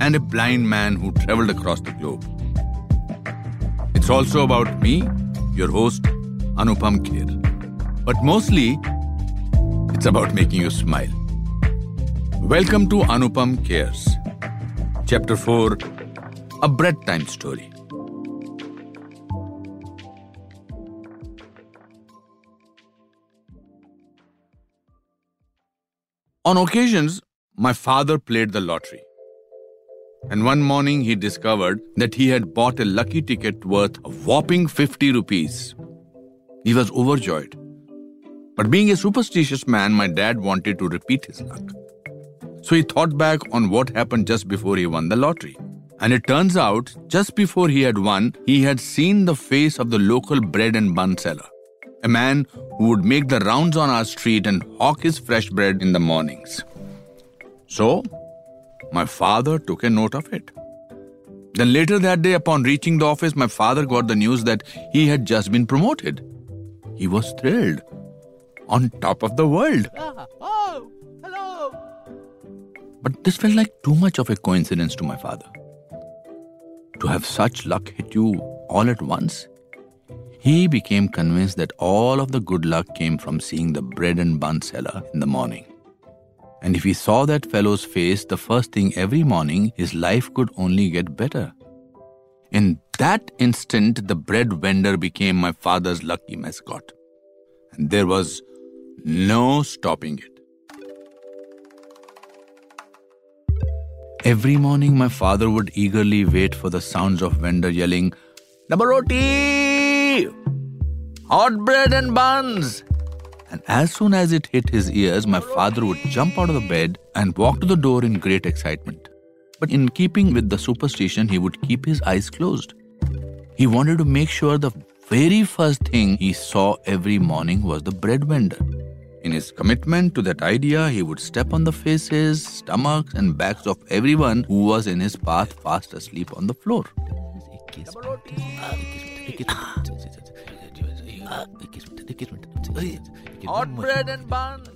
and a blind man who traveled across the globe. It's also about me, your host, Anupam Kher. But mostly, it's about making you smile. Welcome to Anupam Cares, Chapter 4 A Bread Time Story. On occasions, my father played the lottery. And one morning he discovered that he had bought a lucky ticket worth a whopping 50 rupees. He was overjoyed. But being a superstitious man, my dad wanted to repeat his luck. So he thought back on what happened just before he won the lottery. And it turns out, just before he had won, he had seen the face of the local bread and bun seller a man who would make the rounds on our street and hawk his fresh bread in the mornings. So, my father took a note of it. Then later that day, upon reaching the office, my father got the news that he had just been promoted. He was thrilled. On top of the world. Ah, oh, hello. But this felt like too much of a coincidence to my father. To have such luck hit you all at once, he became convinced that all of the good luck came from seeing the bread and bun seller in the morning. And if he saw that fellow's face the first thing every morning, his life could only get better. In that instant, the bread vendor became my father's lucky mascot. And there was no stopping it. Every morning, my father would eagerly wait for the sounds of vendor yelling, Number roti! Hot bread and buns! And as soon as it hit his ears, my father would jump out of the bed and walk to the door in great excitement. But in keeping with the superstition, he would keep his eyes closed. He wanted to make sure the very first thing he saw every morning was the bread vendor. In his commitment to that idea, he would step on the faces, stomachs, and backs of everyone who was in his path fast asleep on the floor. Hot bread and buns.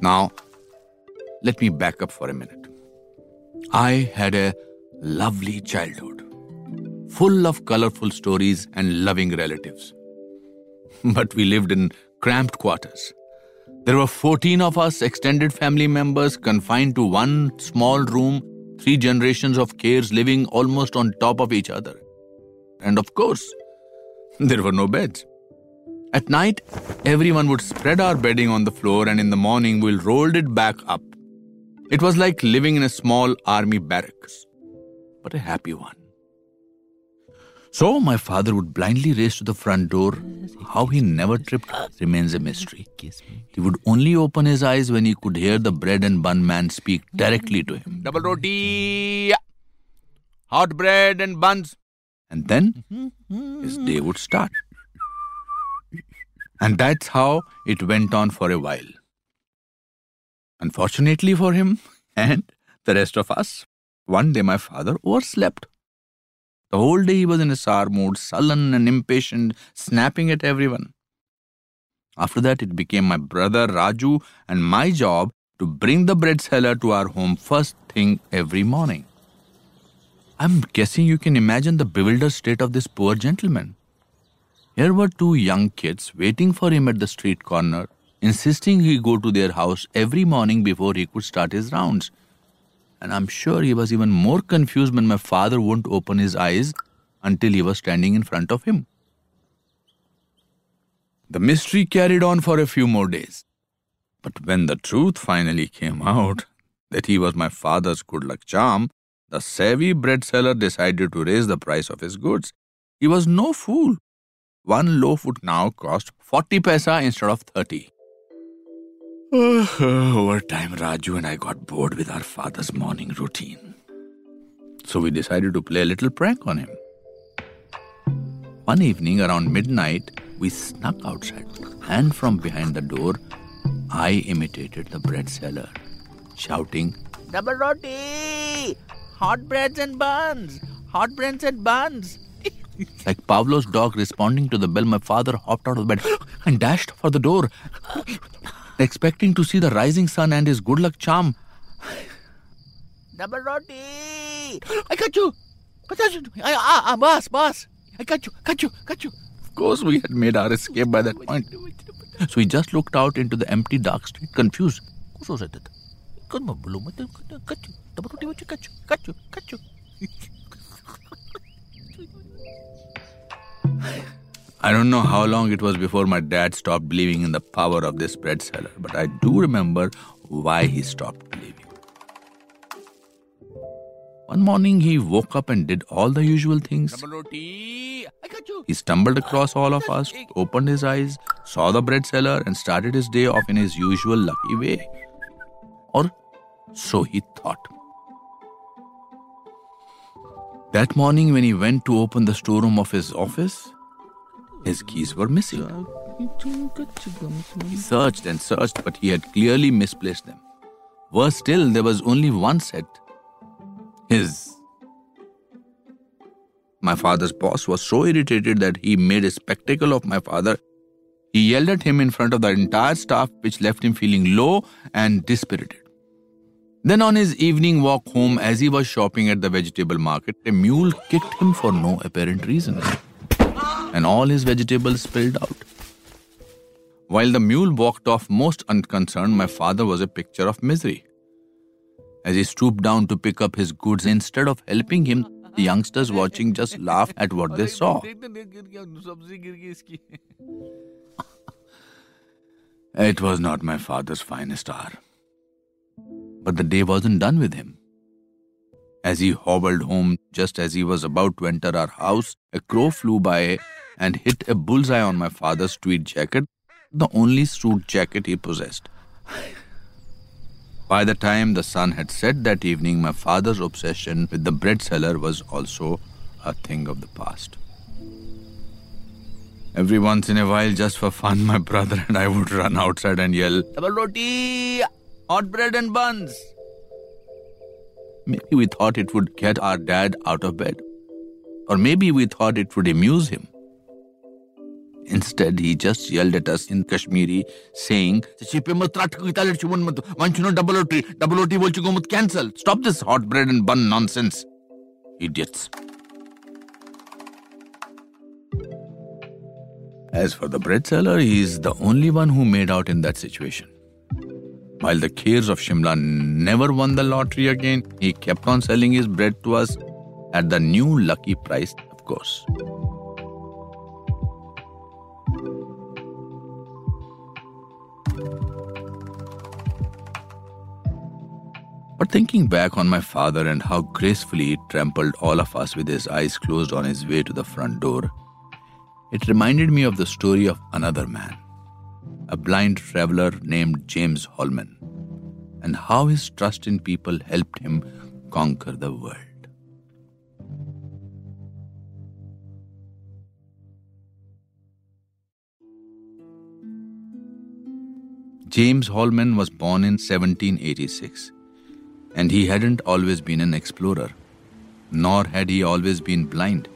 Now, let me back up for a minute. I had a lovely childhood, full of colorful stories and loving relatives. But we lived in cramped quarters. There were 14 of us extended family members confined to one small room three generations of Khers living almost on top of each other. And of course, there were no beds. At night, everyone would spread our bedding on the floor, and in the morning, we'll rolled it back up. It was like living in a small army barracks, but a happy one. So my father would blindly race to the front door. How he never tripped remains a mystery. He would only open his eyes when he could hear the bread and bun man speak directly to him. Double roti, hot bread and buns. And then his day mm-hmm. would start. And that's how it went on for a while. Unfortunately for him and the rest of us, one day my father overslept. The whole day he was in a sour mood, sullen and impatient, snapping at everyone. After that, it became my brother Raju and my job to bring the bread seller to our home first thing every morning. I'm guessing you can imagine the bewildered state of this poor gentleman. Here were two young kids waiting for him at the street corner, insisting he go to their house every morning before he could start his rounds. And I'm sure he was even more confused when my father wouldn't open his eyes until he was standing in front of him. The mystery carried on for a few more days. But when the truth finally came out that he was my father's good luck charm, the savvy bread seller decided to raise the price of his goods. He was no fool. One loaf would now cost 40 paisa instead of 30. Over time, Raju and I got bored with our father's morning routine. So we decided to play a little prank on him. One evening around midnight, we snuck outside, and from behind the door, I imitated the bread seller, shouting, Double roti! Hot breads and buns! Hot breads and buns! like Pavlov's dog responding to the bell. My father hopped out of bed and dashed for the door expecting to see the rising sun and his good luck charm. Double roti! I got you! I, ah, ah, boss, boss! I got you, got you, got you! Of course, we had made our escape by that point. So he just looked out into the empty, dark street, confused. I don't know how long it was before my dad stopped believing in the power of this bread seller, but I do remember why he stopped believing. One morning he woke up and did all the usual things. He stumbled across all of us, opened his eyes, saw the bread seller, and started his day off in his usual lucky way. Or so he thought. That morning, when he went to open the storeroom of his office, his keys were missing. He searched and searched, but he had clearly misplaced them. Worse still, there was only one set his. My father's boss was so irritated that he made a spectacle of my father. He yelled at him in front of the entire staff, which left him feeling low and dispirited. Then, on his evening walk home, as he was shopping at the vegetable market, a mule kicked him for no apparent reason and all his vegetables spilled out. While the mule walked off most unconcerned, my father was a picture of misery. As he stooped down to pick up his goods, instead of helping him, the youngsters watching just laughed at what they saw. it was not my father's finest hour. But the day wasn't done with him. As he hobbled home, just as he was about to enter our house, a crow flew by and hit a bullseye on my father's tweed jacket, the only suit jacket he possessed. By the time the sun had set that evening, my father's obsession with the bread seller was also a thing of the past. Every once in a while, just for fun, my brother and I would run outside and yell, Double roti, hot bread and buns. Maybe we thought it would get our dad out of bed. Or maybe we thought it would amuse him. Instead, he just yelled at us in Kashmiri, saying, double double cancel. Stop this hot bread and bun nonsense. Idiots. As for the bread seller, he is the only one who made out in that situation. While the Khers of Shimla never won the lottery again, he kept on selling his bread to us at the new lucky price, of course. But thinking back on my father and how gracefully he trampled all of us with his eyes closed on his way to the front door, it reminded me of the story of another man, a blind traveler named James Holman, and how his trust in people helped him conquer the world. James Holman was born in 1786 and he hadn't always been an explorer, nor had he always been blind.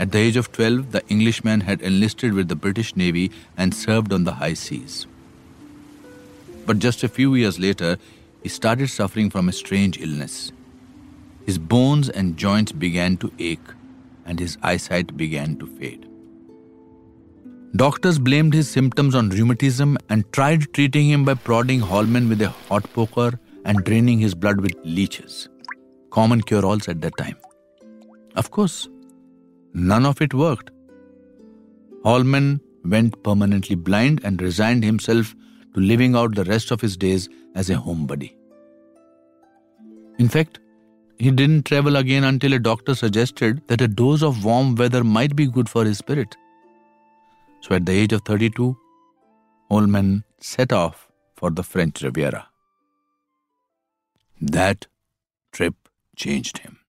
At the age of 12, the Englishman had enlisted with the British Navy and served on the high seas. But just a few years later, he started suffering from a strange illness. His bones and joints began to ache, and his eyesight began to fade. Doctors blamed his symptoms on rheumatism and tried treating him by prodding Holman with a hot poker and draining his blood with leeches. Common cure alls at that time. Of course, none of it worked. Holman went permanently blind and resigned himself to living out the rest of his days as a homebody. In fact, he didn't travel again until a doctor suggested that a dose of warm weather might be good for his spirit. So at the age of 32, Holman set off for the French Riviera. That trip changed him.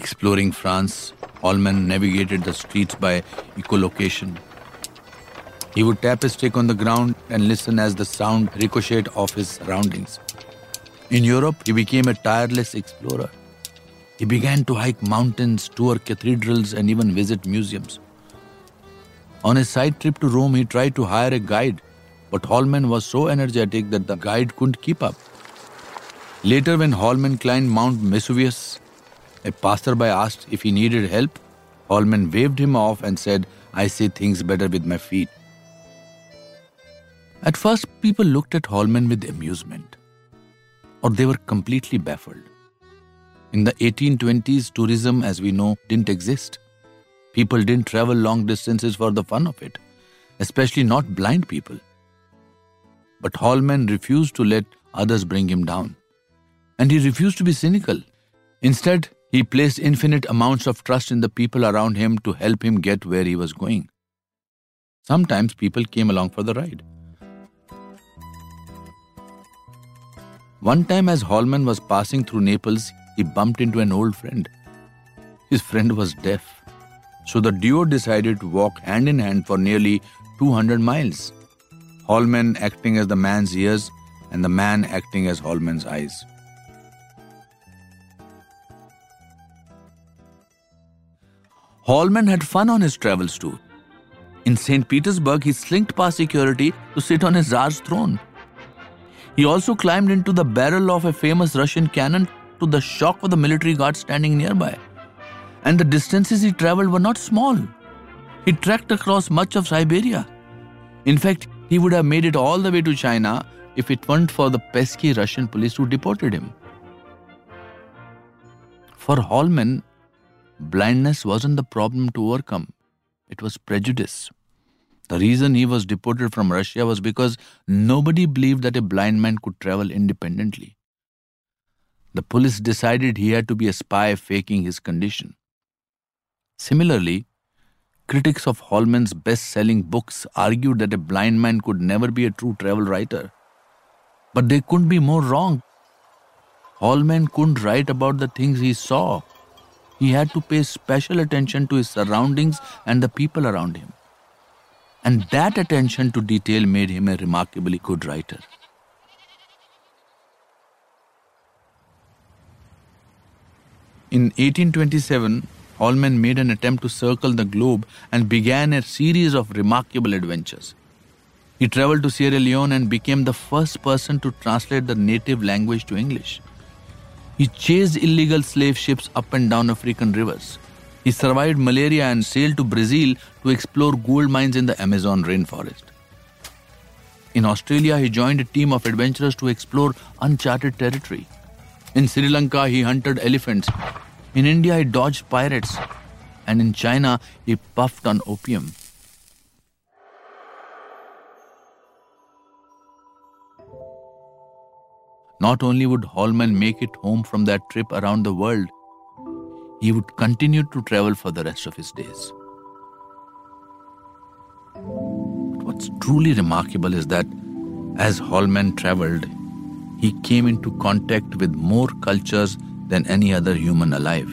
Exploring France, Holman navigated the streets by echolocation. He would tap his stick on the ground and listen as the sound ricocheted off his surroundings. In Europe, he became a tireless explorer. He began to hike mountains, tour cathedrals, and even visit museums. On a side trip to Rome, he tried to hire a guide but Holman was so energetic that the guide couldn't keep up. Later, when Holman climbed Mount Vesuvius, a passerby asked if he needed help. Holman waved him off and said, I see things better with my feet. At first, people looked at Holman with amusement, or they were completely baffled. In the 1820s, tourism, as we know, didn't exist. People didn't travel long distances for the fun of it, especially not blind people. But Holman refused to let others bring him down. And he refused to be cynical. Instead, he placed infinite amounts of trust in the people around him to help him get where he was going. Sometimes people came along for the ride. One time, as Holman was passing through Naples, he bumped into an old friend. His friend was deaf, so the duo decided to walk hand in hand for nearly 200 miles. Holman acting as the man's ears and the man acting as Holman's eyes. Holman had fun on his travels too. In St. Petersburg, he slinked past security to sit on his Tsar's throne. He also climbed into the barrel of a famous Russian cannon to the shock of the military guard standing nearby. And the distances he traveled were not small. He trekked across much of Siberia. In fact, he would have made it all the way to China if it weren't for the pesky Russian police who deported him. For Holman, blindness wasn't the problem to overcome, it was prejudice. The reason he was deported from Russia was because nobody believed that a blind man could travel independently. The police decided he had to be a spy faking his condition. Similarly, Critics of Holman's best selling books argued that a blind man could never be a true travel writer. But they couldn't be more wrong. Holman couldn't write about the things he saw. He had to pay special attention to his surroundings and the people around him. And that attention to detail made him a remarkably good writer. In 1827, Holman made an attempt to circle the globe and began a series of remarkable adventures. He traveled to Sierra Leone and became the first person to translate the native language to English. He chased illegal slave ships up and down African rivers. He survived malaria and sailed to Brazil to explore gold mines in the Amazon rainforest. In Australia, he joined a team of adventurers to explore uncharted territory. In Sri Lanka, he hunted elephants in India, he dodged pirates, and in China, he puffed on opium. Not only would Holman make it home from that trip around the world, he would continue to travel for the rest of his days. But what's truly remarkable is that as Holman traveled, he came into contact with more cultures than any other human alive.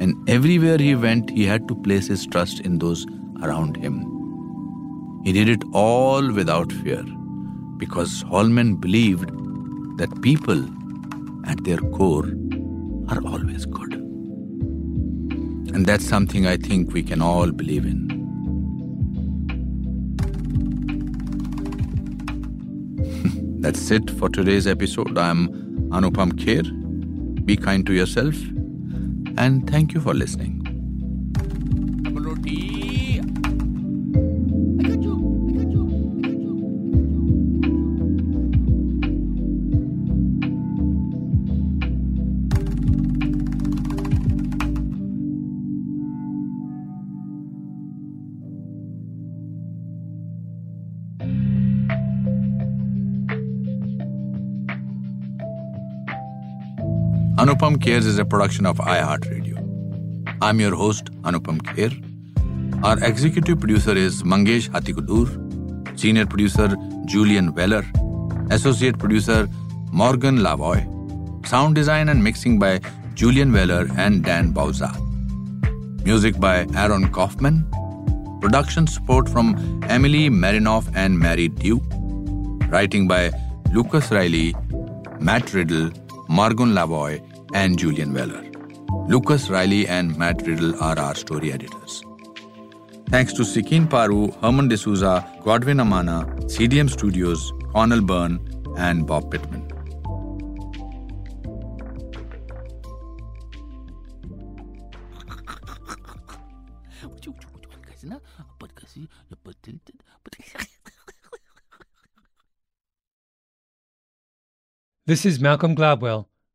And everywhere he went, he had to place his trust in those around him. He did it all without fear because Holman believed that people at their core are always good. And that's something I think we can all believe in. that's it for today's episode. I'm Anupam Kher. Be kind to yourself and thank you for listening. Anupam Cares is a production of iHeartRadio. I'm your host, Anupam Kher. Our executive producer is Mangesh Hattikudur, senior producer Julian Weller, associate producer Morgan Lavoy, sound design and mixing by Julian Weller and Dan Bauza. Music by Aaron Kaufman. Production support from Emily Marinoff and Mary Dew. Writing by Lucas Riley, Matt Riddle, Morgan Lavoy, and Julian Weller. Lucas Riley and Matt Riddle are our story editors. Thanks to Sikin Paru, Herman D'Souza, Godwin Amana, CDM Studios, Connell Byrne, and Bob Pittman. This is Malcolm Gladwell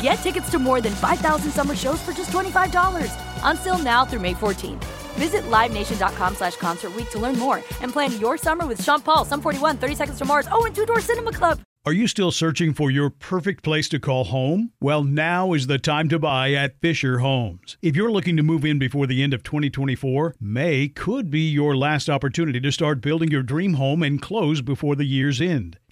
Get tickets to more than 5,000 summer shows for just $25. Until now through May 14th. Visit LiveNation.com slash Concert to learn more and plan your summer with Sean Paul, Sum 41, 30 Seconds to Mars, oh, and Two Door Cinema Club. Are you still searching for your perfect place to call home? Well, now is the time to buy at Fisher Homes. If you're looking to move in before the end of 2024, May could be your last opportunity to start building your dream home and close before the year's end.